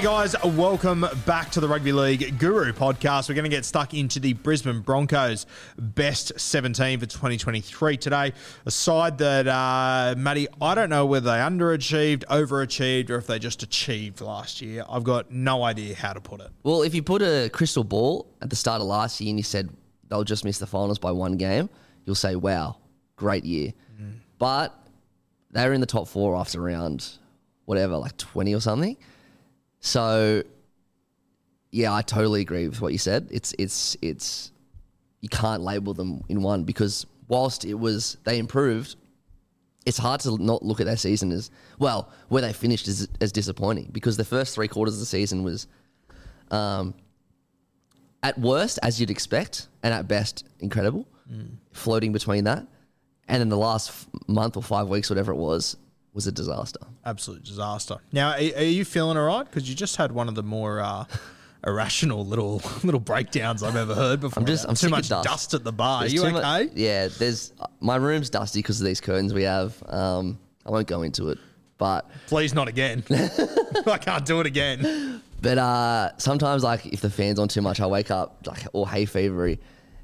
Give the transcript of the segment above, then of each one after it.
G'day, guys. Welcome back to the Rugby League Guru podcast. We're going to get stuck into the Brisbane Broncos best 17 for 2023 today. A side that, uh, Matty, I don't know whether they underachieved, overachieved, or if they just achieved last year. I've got no idea how to put it. Well, if you put a crystal ball at the start of last year and you said they'll just miss the finals by one game, you'll say, wow, great year. But they were in the top four after round, whatever, like 20 or something. So, yeah, I totally agree with what you said. It's, it's, it's, you can't label them in one because whilst it was, they improved, it's hard to not look at their season as well where they finished as, as disappointing because the first three quarters of the season was um, at worst as you'd expect and at best incredible floating between that and then the last f- month or five weeks whatever it was was a disaster Absolute disaster. Now, are, are you feeling all right? Because you just had one of the more uh, irrational little little breakdowns I've ever heard before. I'm just- now. I'm too much dust. dust at the bar. Are you okay? mu- yeah there's my room's dusty because of these curtains we have um, i won't go into it but Please, not again. I can't do it again. But uh, sometimes, like if the fan's on too much, I wake up like all hay fevery,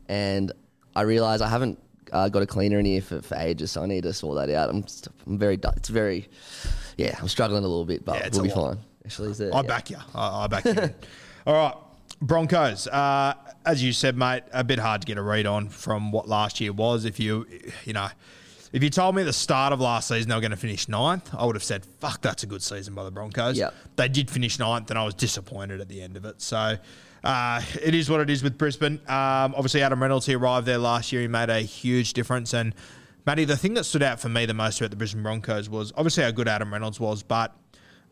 and I realize I haven't uh, got a cleaner in here for, for ages, so I need to sort that out. I'm, just, I'm very, it's very, yeah, I'm struggling a little bit, but Yeah, we'll be lot. fine. Actually, is it? I yeah. back you. I, I back you. All right. Broncos, uh, as you said, mate, a bit hard to get a read on from what last year was. If you, you know, if you told me at the start of last season they were going to finish ninth, I would have said, "Fuck, that's a good season by the Broncos." Yeah, They did finish ninth, and I was disappointed at the end of it. So. Uh, it is what it is with Brisbane. Um, obviously, Adam Reynolds, he arrived there last year. He made a huge difference. And, Matty, the thing that stood out for me the most about the Brisbane Broncos was obviously how good Adam Reynolds was, but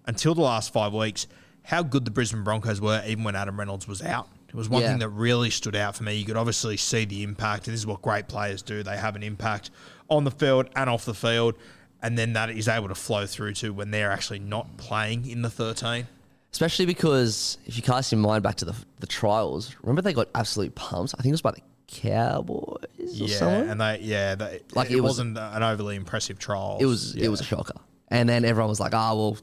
until the last five weeks, how good the Brisbane Broncos were, even when Adam Reynolds was out. It was one Yeah. thing that really stood out for me. You could obviously see the impact. And this is what great players do. They have an impact on the field and off the field. And then that is able to flow through to when they're actually not playing in the 13. Especially because if you cast your mind back to the, the trials, remember they got absolute pumps? I think it was by the Cowboys or Yeah, someone. and they yeah, they, Like, it it, was- wasn't an overly impressive trial. it was it was a shocker. And then everyone was like, "Ah, well,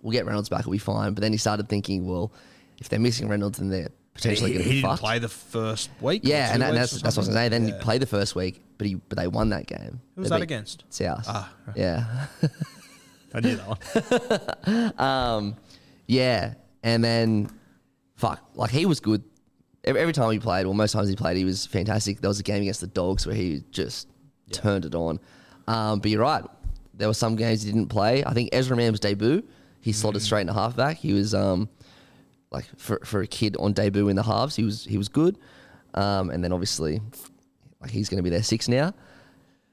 we'll get Reynolds back, it'll be fine." But then he started thinking, "Well, if they're missing Reynolds, then they're potentially going to be didn't fucked." play the first week. yeah, and, and that's that's what I was something. going to say. Then Yeah. he played the first week, but he but they won that game. Who was They that against? South. Ah, right. yeah, I knew that one. um, yeah, and then fuck, like he was good. Every, every time he played, well, most times he played, he was fantastic. There was a game against the Dogs where he just turned it on. Um, but you're right. There were some games he didn't play. I think Ezra Mam's debut, he slotted straight in the halfback. He was um, like for, for a kid on debut in the halves, he was he was good. Um, and then obviously, like he's going to be their six now.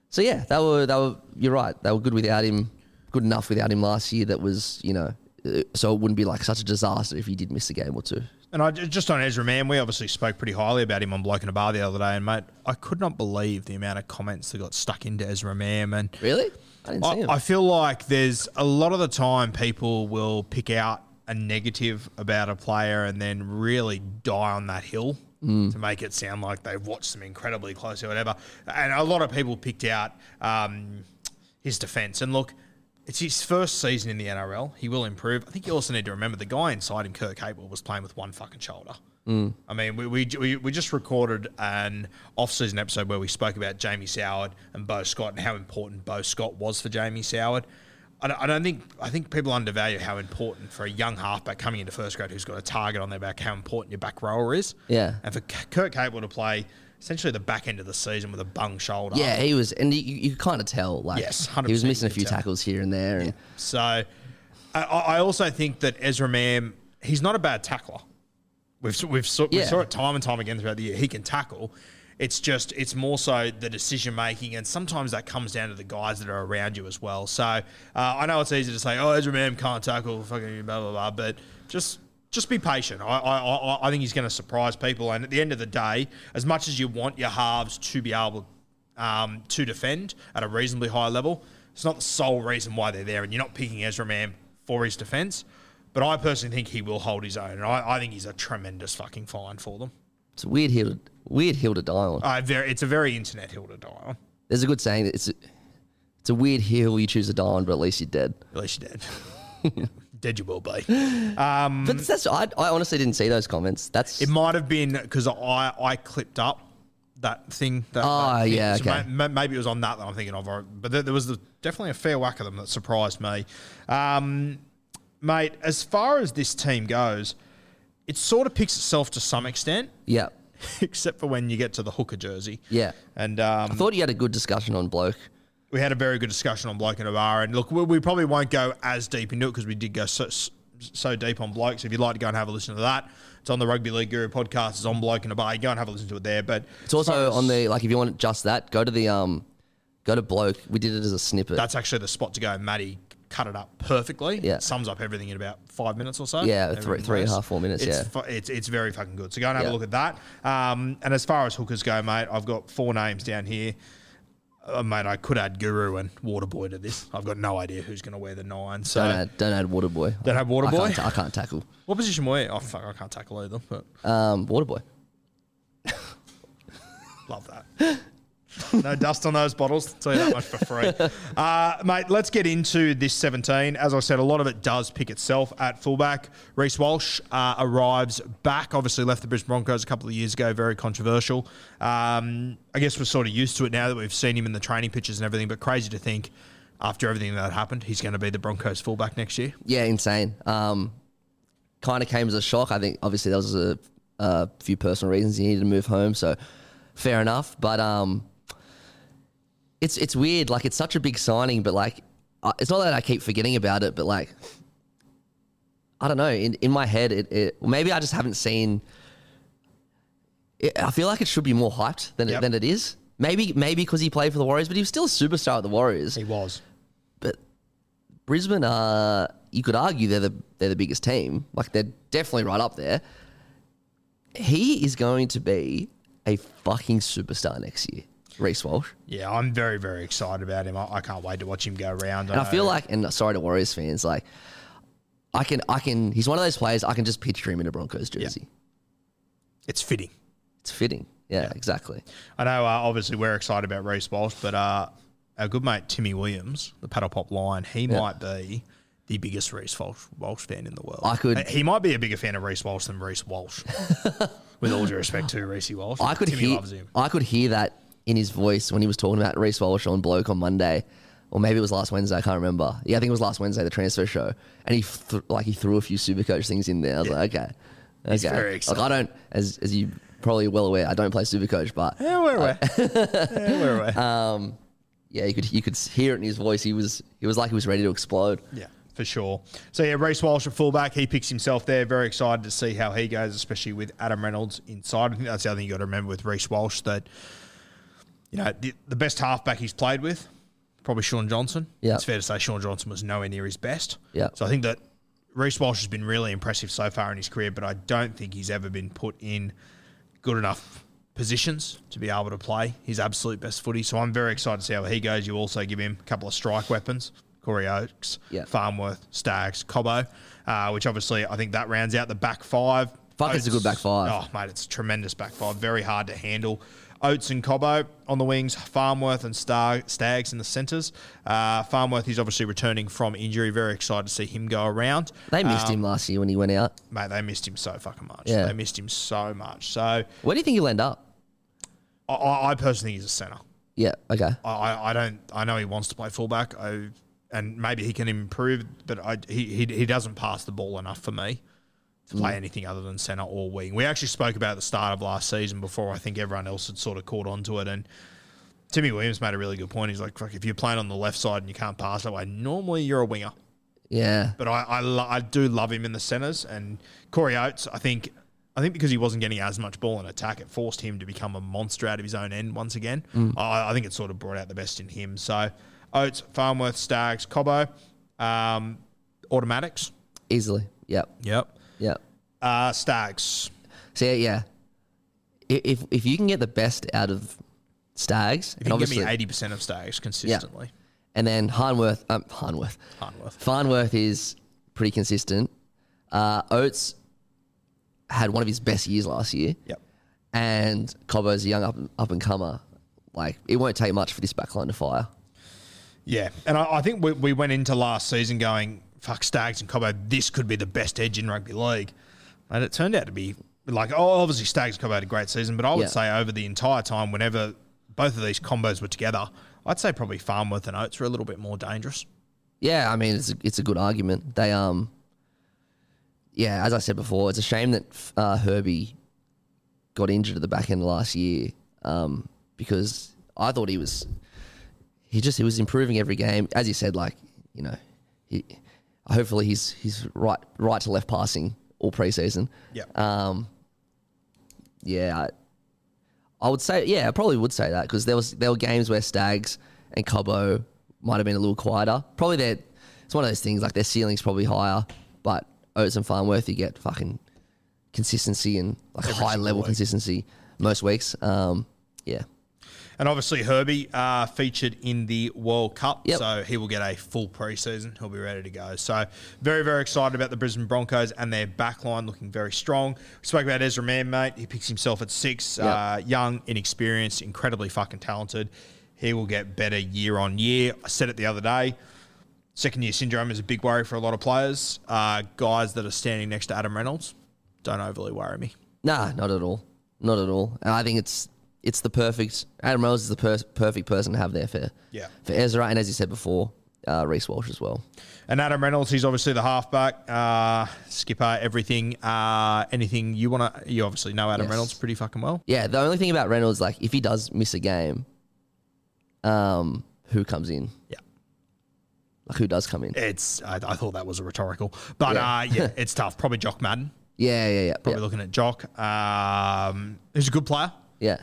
So yeah, they were they were. You're right. They were good without him. Good enough without him last year. That was you know so it wouldn't be like such a disaster if he did miss a game or two. And I just on Ezra Mam, we obviously spoke pretty highly about him on Bloke in a Bar the other day, and mate, I could not believe the amount of comments that got stuck into Ezra Mam, and Really? I didn't see him. I feel like there's a lot of the time people will pick out a negative about a player and then really die on that hill Mm. to make it sound like they've watched them incredibly closely or whatever. And a lot of people picked out um, his defence. And look, it's his first season in the NRL. He will improve. I think you also need to remember the guy inside him, Kurt Capewell, was playing with one fucking shoulder. Mm. I mean, we, we, we, we just recorded an off-season episode where we spoke about Jamie Soward and Beau Scott and how important Beau Scott was for Jamie Soward. I don't, I don't think I think people undervalue how important for a young halfback coming into first grade who's got a target on their back how important your back rower is. Yeah. and for K- Kurt Capewell to play essentially the back end of the season with a bung shoulder. yeah, he was, and you, you kind of tell. Like, Yes, he was missing a few tell. tackles here and there. And So I, I also think that Ezra Mam, he's not a bad tackler. We've we've saw, we Yeah. saw it time and time again throughout the year. He can tackle. It's just it's more so the decision making, and sometimes that comes down to the guys that are around you as well. So uh, I know it's easy to say, "Oh, Ezra Mam can't tackle," fucking blah blah blah, but just just be patient. I I, I, I think he's going to surprise people, and at the end of the day, as much as you want your halves to be able um, to defend at a reasonably high level, it's not the sole reason why they're there, and you're not picking Ezra Mam for his defence. But I personally think he will hold his own, and I, I think he's a tremendous fucking find for them. it's a weird hill, weird hill to die on. Uh, very, it's a very internet hill to die on. There's a good saying that it's a, it's a weird hill you choose to die on, but at least you're dead. At least you're dead. dead you will be. But that's I, I honestly didn't see those comments. That's It might have been because I, I clipped up that thing. That, Oh, that thing. yeah, So okay. ma- ma- maybe it was on that that I'm thinking of. or- But there, there was the, definitely a fair whack of them that surprised me. Um, mate, as far as this team goes, it sort of picks itself to some extent, yeah, except for when you get to the hooker jersey. yeah. And um, I thought you had a good discussion on bloke. We had a very good discussion on bloke in a bar. And look, we, we probably won't go as deep into it because we did go so, so deep on bloke. So if you'd like to go and have a listen to that, it's on the Rugby League Guru podcast. It's on bloke in a bar. You go and have a listen to it there. But It's also on the like if you want just that, go to the um, go to bloke. We did it as a snippet. that's actually the spot to go. Matty cut it up perfectly. Yeah. sums up everything in about five minutes or so. Yeah, three- three and a half, four minutes, It's yeah. fu- it's it's very fucking good. So go and have Yeah. a look at that. Um, and as far as hookers go, mate, I've got four names down here. Uh, mate, I could add Guru and Waterboy to this. I've got no idea who's going to wear the nine. So don't add don't add Waterboy. Don't add I Waterboy? can't, ta- I can't tackle. What position were you? Oh, fuck, I can't tackle either, but Um, Waterboy. love that. no dust on those bottles. Tell you that much for free. Uh, mate, let's get into this 17. As I said, a lot of it does pick itself at fullback. Reece Walsh uh, arrives back. Obviously, left the Brisbane Broncos a couple of years ago. Very controversial. Um, I guess we're sort of used to it now that we've seen him in the training pitches and everything, but crazy to think after everything that happened, he's going to be the Broncos fullback next year. Yeah, insane. Um, kind of came as a shock. I think obviously there was a, a few personal reasons he needed to move home, so fair enough. But um, it's it's weird. Like it's such a big signing, but like uh, it's not that I keep forgetting about it, but like I don't know. In in my head, it, it maybe I just haven't seen. It, I feel like it should be more hyped than Yep. it, than it is. Maybe maybe because he played for the Warriors, but he was still a superstar at the Warriors. He was. But Brisbane are you could argue they're the they're the biggest team. Like they're definitely right up there. He is going to be a fucking superstar next year. Reece Walsh. Yeah, I'm very, very excited about him. I, I can't wait to watch him go around. And I feel like and sorry to Warriors fans, like I can I can he's one of those players I can just picture him in a Broncos jersey. it's fitting. It's fitting. Yeah, exactly. I know, uh, obviously, we're excited about Reece Walsh, but uh, our good mate Timmy Williams, the paddle pop line, he might be the biggest Reece Walsh, Walsh fan in the world. I could- He might be a bigger fan of Reece Walsh than Reece Walsh. With all due respect to Reece Walsh, I could Timmy hear loves him. I could hear that in his voice when he was talking about Reece Walsh on Bloke on Monday, or maybe it was last Wednesday. I can't remember. Yeah, I think it was last Wednesday, the transfer show, and he th- like he threw a few super coach things in there. I was like, okay, okay. He's very Like. I don't, as as you probably well aware, I don't play super coach, but Yeah, we're aware. yeah, we're aware. um, yeah, you could you could hear it in his voice. He was he was like he was ready to explode. Yeah, for sure. So yeah, Reece Walsh at fullback, he picks himself there. Very excited to see how he goes, especially with Adam Reynolds inside. I think that's the other thing you got to remember with Reece Walsh that you know the, the best halfback he's played with, probably Shaun Johnson. Yeah. it's fair to say Shaun Johnson was nowhere near his best. Yeah. so I think that Reece Walsh has been really impressive so far in his career, but I don't think he's ever been put in good enough positions to be able to play his absolute best footy. So I'm very excited to see how he goes. You also give him a couple of strike weapons. Corey Oates, Yeah. Farnworth, Staggs, Cobbo, uh, which obviously I think that rounds out the back five. Fuck, it's a good back five. Oh, mate, it's a tremendous back five. Very hard to handle. Oates and Cobbo on the wings, Farnworth and Star- Staggs in the centres. Uh, Farnworth, he's obviously returning from injury. Very excited to see him go around. They missed Um, him last year when he went out. Mate, they missed him so fucking much. Yeah. They missed him so much. So Where do you think he'll end up? I- I, personally think he's a centre. Yeah, okay. I, I I don't. I know he wants to play fullback, I, and maybe he can improve, but I, he, he he doesn't pass the ball enough for me to play anything other than centre or wing. We actually spoke about the start of last season before I think everyone else had sort of caught on to it, and Timmy Williams made a really good point. He's like, Fuck, if you're playing on the left side and you can't pass that way, normally you're a winger. Yeah. But I I, lo- I do love him in the centres, and Corey Oates, I think. I think because he wasn't getting as much ball in attack, it forced him to become a monster out of his own end once again. I, I think it sort of brought out the best in him. So, Oates, Farnworth, Staggs, Cobbo, um, automatics. Easily. Yep. Yep. Yep. Uh, Staggs. So yeah, if if you can get the best out of Staggs, If you can give me eighty percent of Staggs consistently, yeah. and then Harnworth, um, Harnworth, Harnworth. Farnworth is pretty consistent. Uh, Oates had one of his best years last year, Yep. and Cobbo's a young up up and comer. Like it won't take much for this backline to fire. Yeah, and I, I think we, we went into last season going, fuck, Staggs and Cobbo, this could be the best edge in rugby league. And it turned out to be like, oh, obviously Staggs and Cobbo had a great season, but I would Yeah. say over the entire time, whenever both of these combos were together, I'd say probably Farnworth and Oates were a little bit more dangerous. Yeah, I mean it's a, it's a good argument. They um, yeah, as I said before, it's a shame that uh, Herbie got injured at the back end of last year um, because I thought he was he just he was improving every game. As you said, like you know, he hopefully he's he's right right to left passing all preseason. Yeah. Um, yeah, I, I would say yeah, I probably would say that because there was there were games where Staggs and Cobbo might have been a little quieter. Probably their it's one of those things like their ceiling's probably higher, but Oates and Farnworth you get fucking consistency and like high level week. consistency most weeks. Um, yeah, And obviously Herbie uh, featured in the World Cup, Yep. so he will get a full preseason. He'll be ready to go. So very, very excited about the Brisbane Broncos and their backline looking very strong. We spoke about Ezra Mam, mate. He picks himself at six. Yep. Uh, young, inexperienced, incredibly fucking talented. He will get better year on year. I said it the other day. Second year syndrome is a big worry for a lot of players. Uh, guys that are standing next to Adam Reynolds don't overly worry me. nah, not at all, not at all. And I think it's it's the perfect. Adam Reynolds is the per- perfect person to have there for Yeah. for Ezra, and as you said before, uh, Reece Walsh as well. And Adam Reynolds, he's obviously the halfback, uh, skipper, everything. Uh, anything you want to, you obviously know Adam Yes. Reynolds pretty fucking well. Yeah, the only thing about Reynolds, like if he does miss a game, um, who comes in? Yeah. Like who does come in? It's, I, I thought that was a rhetorical, but Yeah. uh, yeah, it's tough. Probably Jock Madden. Yeah, yeah, yeah, Probably yeah. looking at Jock. Um, he's a good player, yeah,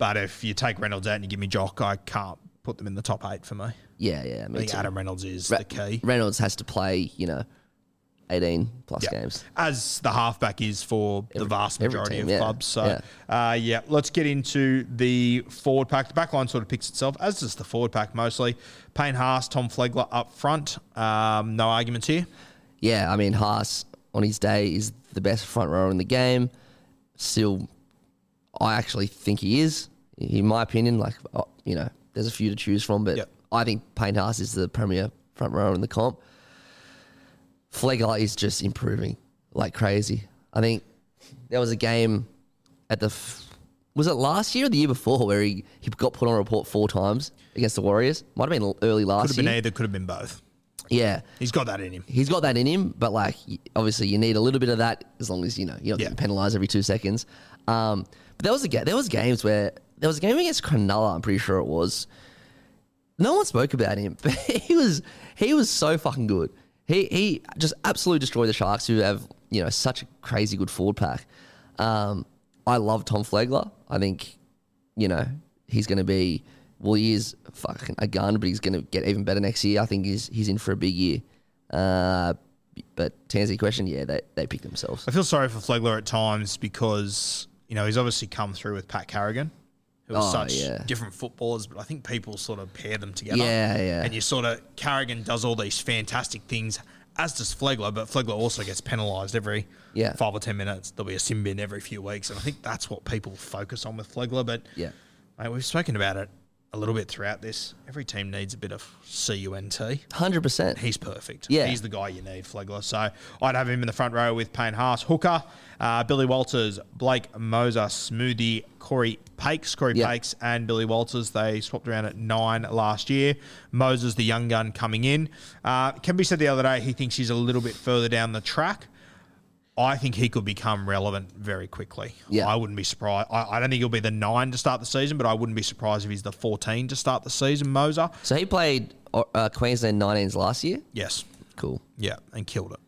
but if you take Reynolds out and you give me Jock, I can't put them in the top eight for me. yeah, yeah. I Me think too. Adam Reynolds is Re- the key. Reynolds has to play, you know, eighteen plus Yeah. games. As the halfback is for the vast majority team, of yeah. clubs. So, Yeah. Uh, yeah, let's get into the forward pack. The back line sort of picks itself, as does the forward pack mostly. Payne Haas, Tom Flegler up front. Um, no arguments here. Yeah, I mean Haas on his day is the best front rower in the game. Still, I actually think he is. In my opinion, like uh, you know, there's a few to choose from, but Yep. I think Payne Haas is the premier front rower in the comp. Flegler is just improving like crazy. I think there was a game at the f- was it last year or the year before where he, he got put on a report four times against the Warriors. Might have been early Could last have been year. either, could have been both. Yeah, He's got that in him. he's got that in him, but like obviously you need a little bit of that as long as you know you're not Yeah. getting penalised every two seconds. Um, but there was a there was games where there was a game against Cronulla. I'm pretty sure it was. No one spoke about him, but he was he was so fucking good. He he just absolutely destroyed the Sharks, who have you know such a crazy good forward pack. Um, I love Tom Flegler. I think you know he's going to be well, he is fucking a gun, but he's going to get even better next year. I think he's he's in for a big year. Uh, But to answer your question, yeah, they, they pick themselves. I feel sorry for Flegler at times because you know he's obviously come through with Pat Carrigan, who are Oh, such yeah. different footballers, but I think people sort of pair them together. Yeah, yeah. And you sort of Carrigan does all these fantastic things, as does Flegler, but Flegler also gets penalised every Yeah. five or ten minutes. There'll be a sin bin every few weeks, and I think that's what people focus on with Flegler. But Yeah. mate, we've spoken about it a little bit throughout this. Every team needs a bit of CUNT. 100%. He's perfect. Yeah. He's the guy you need, Flegler. So I'd have him in the front row with Payne Haas, Hooker, uh, Billy Walters, Blake Mozer, Smoothy, Corey Pakes. Corey Yeah. Pakes and Billy Walters, they swapped around at nine last year. Moses, the young gun, coming in. Uh, Kempy said the other day he thinks he's a little bit further down the track. I think he could become relevant very quickly. Yeah. I wouldn't be surprised. I, I don't think he'll be the nine to start the season, but I wouldn't be surprised if he's the 14 to start the season, Mozer. So he played uh, Queensland 19s last year. Yes. Cool. Yeah, and killed it.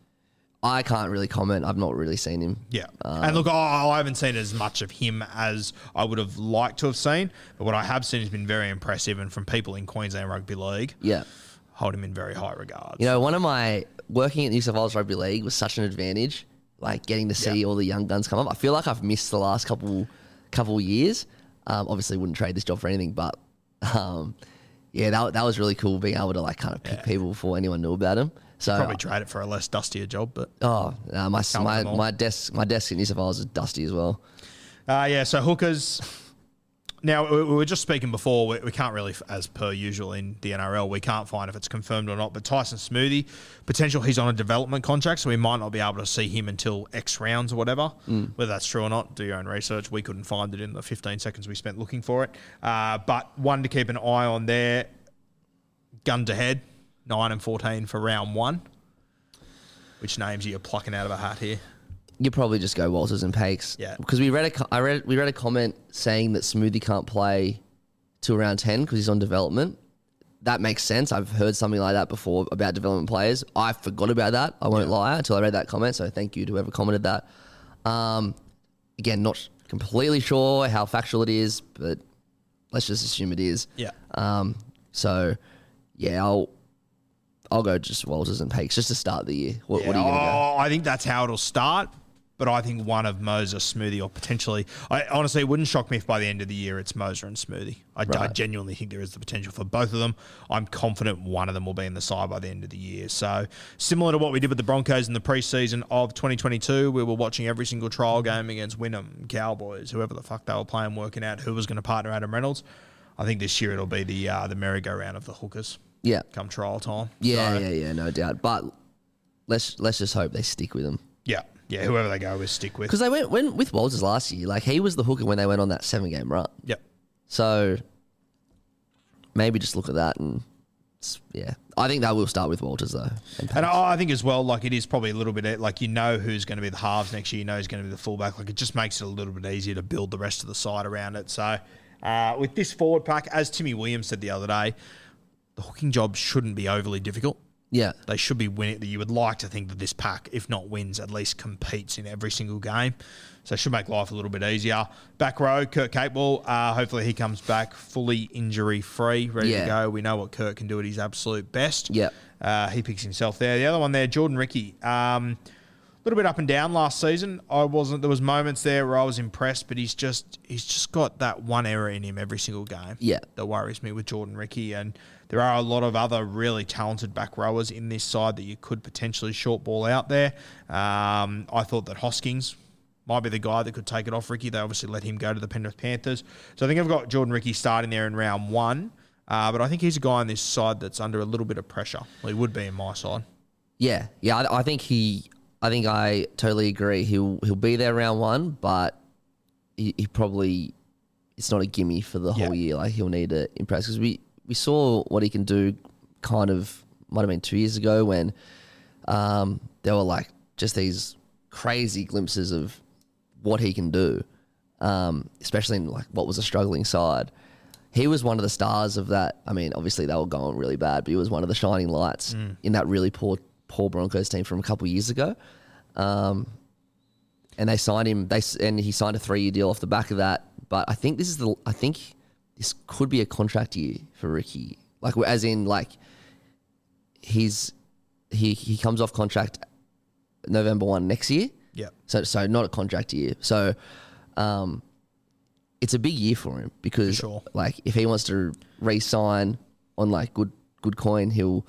I can't really comment. I've not really seen him. Yeah. Um, and look, I, I haven't seen as much of him as I would have liked to have seen, but what I have seen has been very impressive. And from people in Queensland Rugby League, Yeah. hold him in very high regards. You know, one of my working at New South Wales Rugby League was such an advantage. Like getting to see Yeah. all the young guns come up. I feel like I've missed the last couple couple years. Um, obviously, wouldn't trade this job for anything, but um, yeah, that, that was really cool being able to like kind of pick people before anyone knew about them. So Probably trade it for a less dustier job, but oh, uh, my my, my desk my desk at New South Wales is dusty as well. Uh, yeah, so hookers. Now we we were just speaking before. We, can't really, as per usual in the NRL, we can't find if it's confirmed or not. But Tyson Smoothy, potential he's on a development contract, so we might not be able to see him until X rounds or whatever. Whether that's true or not, do your own research. We couldn't find it in the 15 seconds we spent looking for it. Uh, but one to keep an eye on there. Gun to head, nine and 14 for round one. Which names are you plucking out of a hat here? You probably just go Walters and Pakes. Yeah. Because we read a I read we read a comment saying that Smoothy can't play till around ten because he's on development. That makes sense. I've heard something like that before about development players. I forgot about that. I won't lie until I read that comment. So thank you to whoever commented that. Um, again, not completely sure how factual it is, but let's just assume it is. Yeah. Um, so yeah, I'll I'll go just Walters and Pakes just to start the year. What, what are you going to go? Oh, I think that's how it'll start. But I think one of Moses, Smoothy, or potentially, I honestly it wouldn't shock me if by the end of the year it's Mozer and Smoothy. I, I genuinely think there is the potential for both of them. I'm confident one of them will be in the side by the end of the year. So similar to what we did with the Broncos in the preseason of 2022, we were watching every single trial game against Wynnum, Cowboys, whoever the fuck they were playing, working out who was going to partner Adam Reynolds. I think this year it'll be the uh, the merry-go-round of the hookers Yeah. come trial time. Yeah, So, yeah, yeah, no doubt. But let's let's just hope they stick with them. yeah, yeah. Whoever they go with, stick with. because they went when with Walters last year. Like he was the hooker when they went on that seven game run. Yep. So maybe just look at that and yeah, I think that will start with Walters though. And And I I think as well, like it is probably a little bit like you know who's going to be the halves next year, you know who's going to be the fullback. Like it just makes it a little bit easier to build the rest of the side around it. So uh, with this forward pack, as Timmy Williams said the other day, the hooking job shouldn't be overly difficult. Yeah, They should be winning. You would like to think that this pack, if not wins, at least competes in every single game. So it should make life a little bit easier. Back row, Kurt Capewell. Uh, hopefully he comes back fully injury free, ready Yeah. to go. We know what Kurt can do at his absolute best. Yeah. Uh, he picks himself there. The other one there, Jordan Riki. Um, little bit up and down last season. I wasn't. There was moments there where I was impressed, but he's just he's just got that one error in him every single game. Yeah. that worries me with Jordan Riki, and there are a lot of other really talented back rowers in this side that you could potentially short ball out there. Um, I thought that Hoskins might be the guy that could take it off Riki. They obviously let him go to the Penrith Panthers, so I think I've got Jordan Riki starting there in round one. Uh, but I think he's a guy on this side that's under a little bit of pressure. Well, he would be in my side. yeah, yeah. I, I think he. I think I totally agree. He'll he'll be there round one, but he, he probably it's not a gimme for the whole Yeah. year. Like he'll need to impress because we we saw what he can do. Kind of might have been two years ago when um, there were like just these crazy glimpses of what he can do, um, especially in like what was a struggling side. He was one of the stars of that. I mean, obviously they were going really bad, but he was one of the shining lights in that really poor poor Broncos team from a couple years ago. Um, and they signed him. They and he signed a three year deal off the back of that. But I think this is the. I think this could be a contract year for Riki. Like as in like he's he he comes off contract November one next year. Yeah. So so not a contract year. So um, it's a big year for him because sure. like if he wants to re-sign on like good good coin, he'll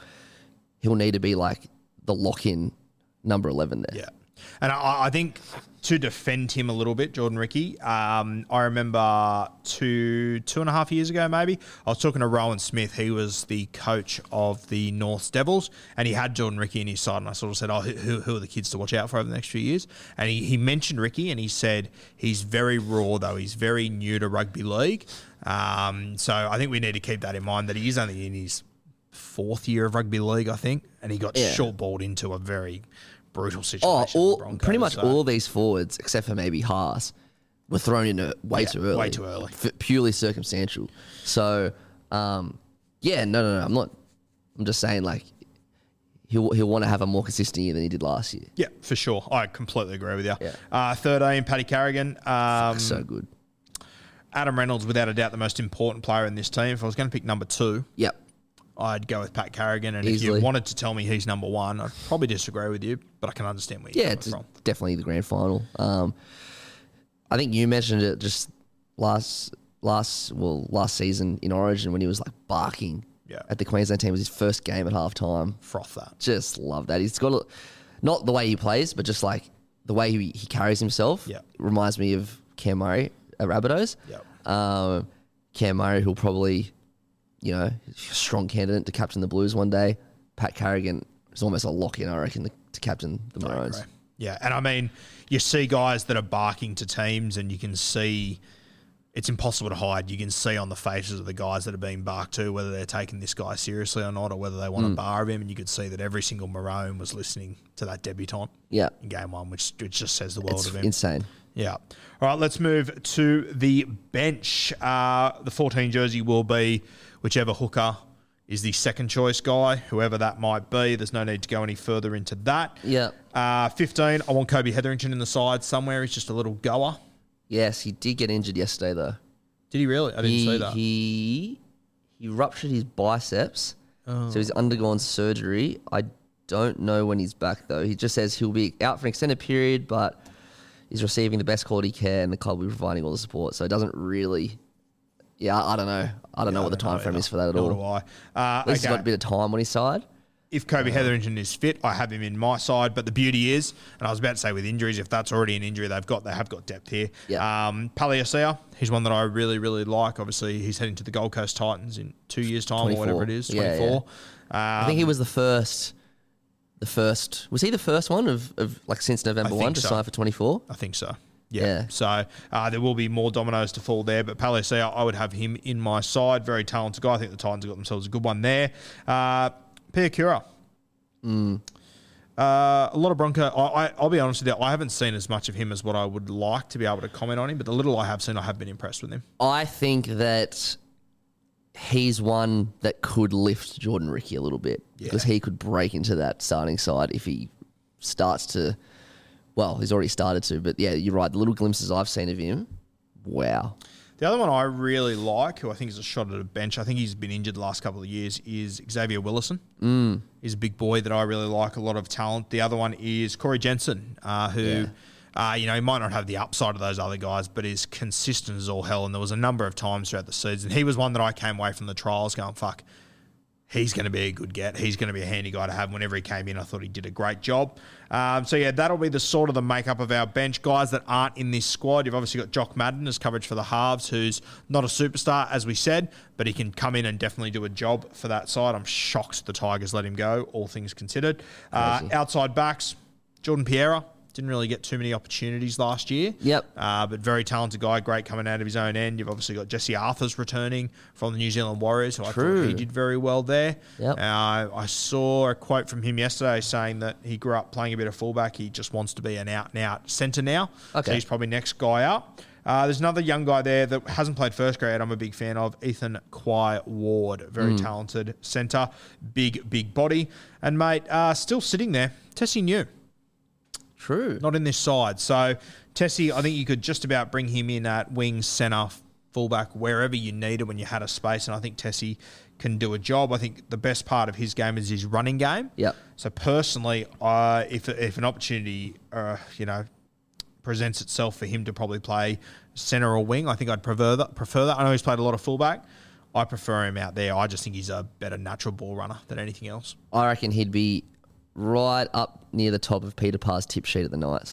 he'll need to be like the lock in number eleven there. Yeah. And I, I think to defend him a little bit, Jordan Riki, um, I remember two two and a half years ago, maybe, I was talking to Rowan Smith. He was the coach of the North Devils, and he had Jordan Riki in his side. And I sort of said, Oh, who, who are the kids to watch out for over the next few years? And he, he mentioned Riki, and he said he's very raw, though. He's very new to rugby league. Um, so I think we need to keep that in mind that he is only in his fourth year of rugby league, I think, and he got Yeah. short balled into a very brutal Oh, situation. the all Broncos, pretty much so- all these forwards, except for maybe Haas, were thrown in way Yeah, too early. way too early. Purely circumstantial. So, um, yeah, no, no, no. I'm not. I'm just saying, like, he'll he'll want to have a more consistent year than he did last year. Yeah, for sure. I completely agree with you. Yeah. Uh, 13, Paddy Carrigan. Um, so good. Adam Reynolds, without a doubt, the most important player in this team. If I was going to pick number two, Yep. I'd go with Pat Carrigan. And if you wanted to tell me he's number one, I'd probably disagree with you, but I can understand where you're Yeah, coming it's from. definitely the grand final. Um, I think you mentioned it just last last well last season in Origin when he was like barking Yeah. at the Queensland team. It was his first game at halftime. Froth that. Just love that. He's got a, not the way he plays, but just like the way he, he carries himself. Yeah. reminds me of Cam Murray at Rabbitohs. Yep. Um, Cam Murray, who'll probably, you know, strong candidate to captain the Blues one day. Pat Carrigan is almost a lock in, I reckon, to, captain the Maroons. Yeah, and I mean, you see guys that are barking to teams, and you can see it's impossible to hide. You can see on the faces of the guys that are being barked to whether they're taking this guy seriously or not, or whether they Mm. want to bar him. And you could see that every single Maroon was listening to that debutant Yeah, in game one, which, which just says the world it's of him. insane. Yeah. All right, let's move to the bench. Uh, the 14 jersey will be whichever hooker is the second choice guy, whoever that might be. There's no need to go any further into that. Yeah. Uh, 15, I want Kobe Hetherington in the side somewhere. He's just a little goer. Yes, he did get injured yesterday though. Did he really? I didn't he, see that. He he ruptured his biceps, Oh. so he's undergone surgery. I don't know when he's back though. He just says he'll be out for an extended period, but he's receiving the best quality care, and the club will be providing all the support. So it doesn't really. Yeah, I don't know. I don't know what the time frame is for that at Nor all. do I. Uh, At least he's okay. got a bit of time on his side. if Kobe Hetherington is fit, I have him in my side. But the beauty is, and I was about to say with injuries, if that's already an injury they've got, they have got depth here. Yeah. Um, Palasia, he's one that I really, really like. Obviously, he's heading to the Gold Coast Titans in two years' time or 24. whatever it is, Yeah, 24. I think he was the first. The first was he the first one of, of like since November one to so. sign for twenty four. I think so. Yeah. Yeah. So uh, there will be more dominoes to fall there, but Palasia, I would have him in my side. Very talented guy. I think the Titans have got themselves a good one there. Uh, Piakura. Mm. Uh, a lot of Bronco. I, I, I'll be honest with you. I haven't seen as much of him as what I would like to be able to comment on him. But the little I have seen, I have been impressed with him. I think that he's one that could lift Jordan Riki a little bit because he could break into that starting side if he starts to. Well, he's already started to, but yeah, you're right. The little glimpses I've seen of him, wow. The other one I really like, who I think is a shot at a bench, I think he's been injured the last couple of years, is Xavier Willison. Mm. He's a big boy that I really like, a lot of talent. The other one is Corey Jensen, uh, who, uh, you know, he might not have the upside of those other guys, but is consistent as all hell. And there was a number of times throughout the season. He was one that I came away from the trials going, fuck, he's going to be a good get. He's going to be a handy guy to have. Whenever he came in, I thought he did a great job. Um, so yeah, that'll be the sort of the makeup of our bench guys that aren't in this squad. You've obviously got Jock Madden as coverage for the halves, who's not a superstar as we said, but he can come in and definitely do a job for that side. I'm shocked the Tigers let him go, all things considered. Uh, outside backs, Jordan Pereira. Didn't really get too many opportunities last year. Yep. Uh, but very talented guy, great coming out of his own end. You've obviously got Jesse Arthurs returning from the New Zealand Warriors, who I thought he did very well there. Yep. Uh, I saw a quote from him yesterday saying that he grew up playing a bit of fullback. He just wants to be an out and out centre now. So Okay. he's probably next guy up. Uh, there's another young guy there that hasn't played first grade. I'm a big fan of Ethan Quai Ward, very talented centre, big big body, and mate, uh, still sitting there. Tesi Niu True. not in this side. So Tesi, I think you could just about bring him in at wing, centre, fullback, wherever you needed when you had a space. And I think Tesi can do a job. I think the best part of his game is his running game. Yep. So personally, uh, if if an opportunity, uh, you know, presents itself for him to probably play center or wing, I think I'd prefer that. Prefer that. I know he's played a lot of fullback. I prefer him out there. I just think he's a better natural ball runner than anything else. I reckon he'd be right up near the top of Peter Parr's tip sheet at the Knights.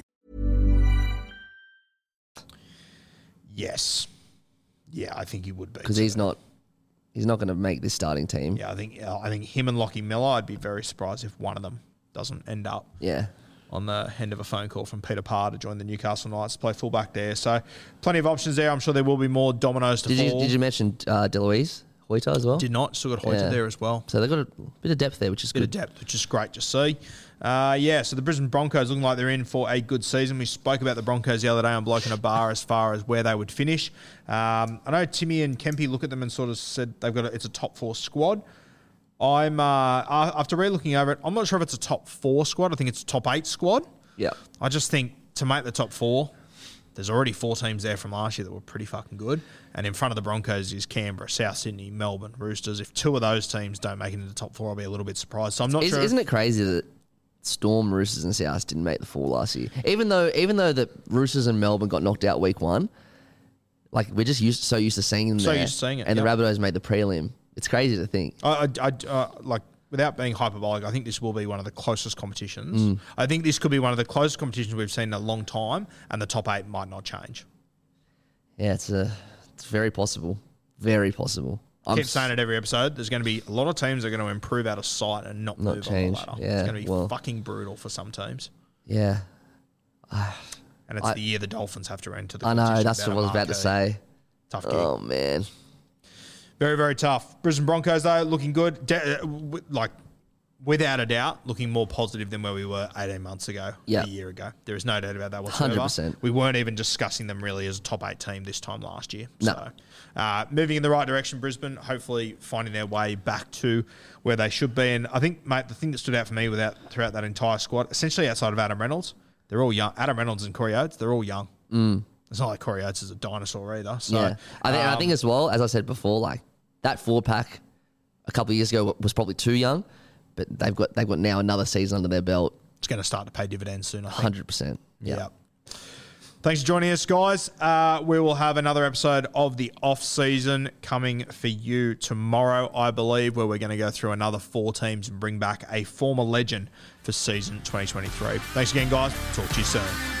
Yes. Yeah, I think he would be because he's not he's not going to make this starting team. Yeah, I think I think him and Lockie Miller. I'd be very surprised if one of them doesn't end up Yeah. on the end of a phone call from Peter Parr to join the Newcastle Knights to play fullback there. So plenty of options there. I'm sure there will be more dominoes to Did you fall. did you mention uh, Delouise Hoeter as well? Did not. Still got Hoeter Yeah. there as well. So they've got a bit of depth there, which is Bit good. of depth, which is great to see. Uh, yeah, so the Brisbane Broncos looking like they're in for a good season. We spoke about the Broncos the other day on Bloke in a Bar as far as where they would finish. Um, I know Timmy and Kempy look at them and sort of said they've got a, it's a top four squad. I'm uh, after re-looking over it, I'm not sure if it's a top four squad. I think it's a top eight squad. Yeah. I just think to make the top four, there's already four teams there from last year that were pretty fucking good. And in front of the Broncos is Canberra, South Sydney, Melbourne, Roosters. If two of those teams don't make it into the top four, I'll be a little bit surprised. So I'm not Is, sure. Isn't it crazy that Storm, Roosters, and South didn't make the four last year? Even though, even though the Roosters and Melbourne got knocked out week one, like we're just used so used to seeing them So there, used to seeing it, and the. Rabbitohs made the prelim. It's crazy to think. I, I, I- uh, like without being hyperbolic, I think this will be one of the closest competitions. Mm. I think this could be one of the closest competitions we've seen in a long time, and the top eight might not change. Yeah, it's a, it's very possible, very possible. I'm keep saying it every episode. There's going to be a lot of teams that are going to improve out of sight and not, Not move change, on the ladder. yeah, it's going to be well- fucking brutal for some teams. Yeah, And it's I- the year the Dolphins have to enter the I know. That's what I was about to say. Tough gig. Oh man, Very, very tough. Brisbane Broncos, though, looking good. De- uh, like, without a doubt, looking more positive than where we were 18 months ago, Yeah. a year ago. There is no doubt about that whatsoever. 100%. We weren't even discussing them really as a top eight team this time last year. No. So, uh, moving in the right direction, Brisbane, hopefully finding their way back to where they should be. And I think, mate, the thing that stood out for me without throughout that entire squad, essentially outside of Adam Reynolds, they're all young. Adam Reynolds and Corey Oates, they're all young. It's not like Corey Oates is a dinosaur either. So, Mm. yeah. I think, I um, think as well as I said before, like that four pack a couple of years ago was probably too young, but they've got they've got now another season under their belt. it's going to start to pay dividends soon, Hundred percent. Yeah. Yeah. Thanks for joining us, guys. Uh, we will have another episode of the off season coming for you tomorrow, I believe, where we're going to go through another four teams and bring back a former legend for season 2023. Thanks again, guys. Talk to you soon.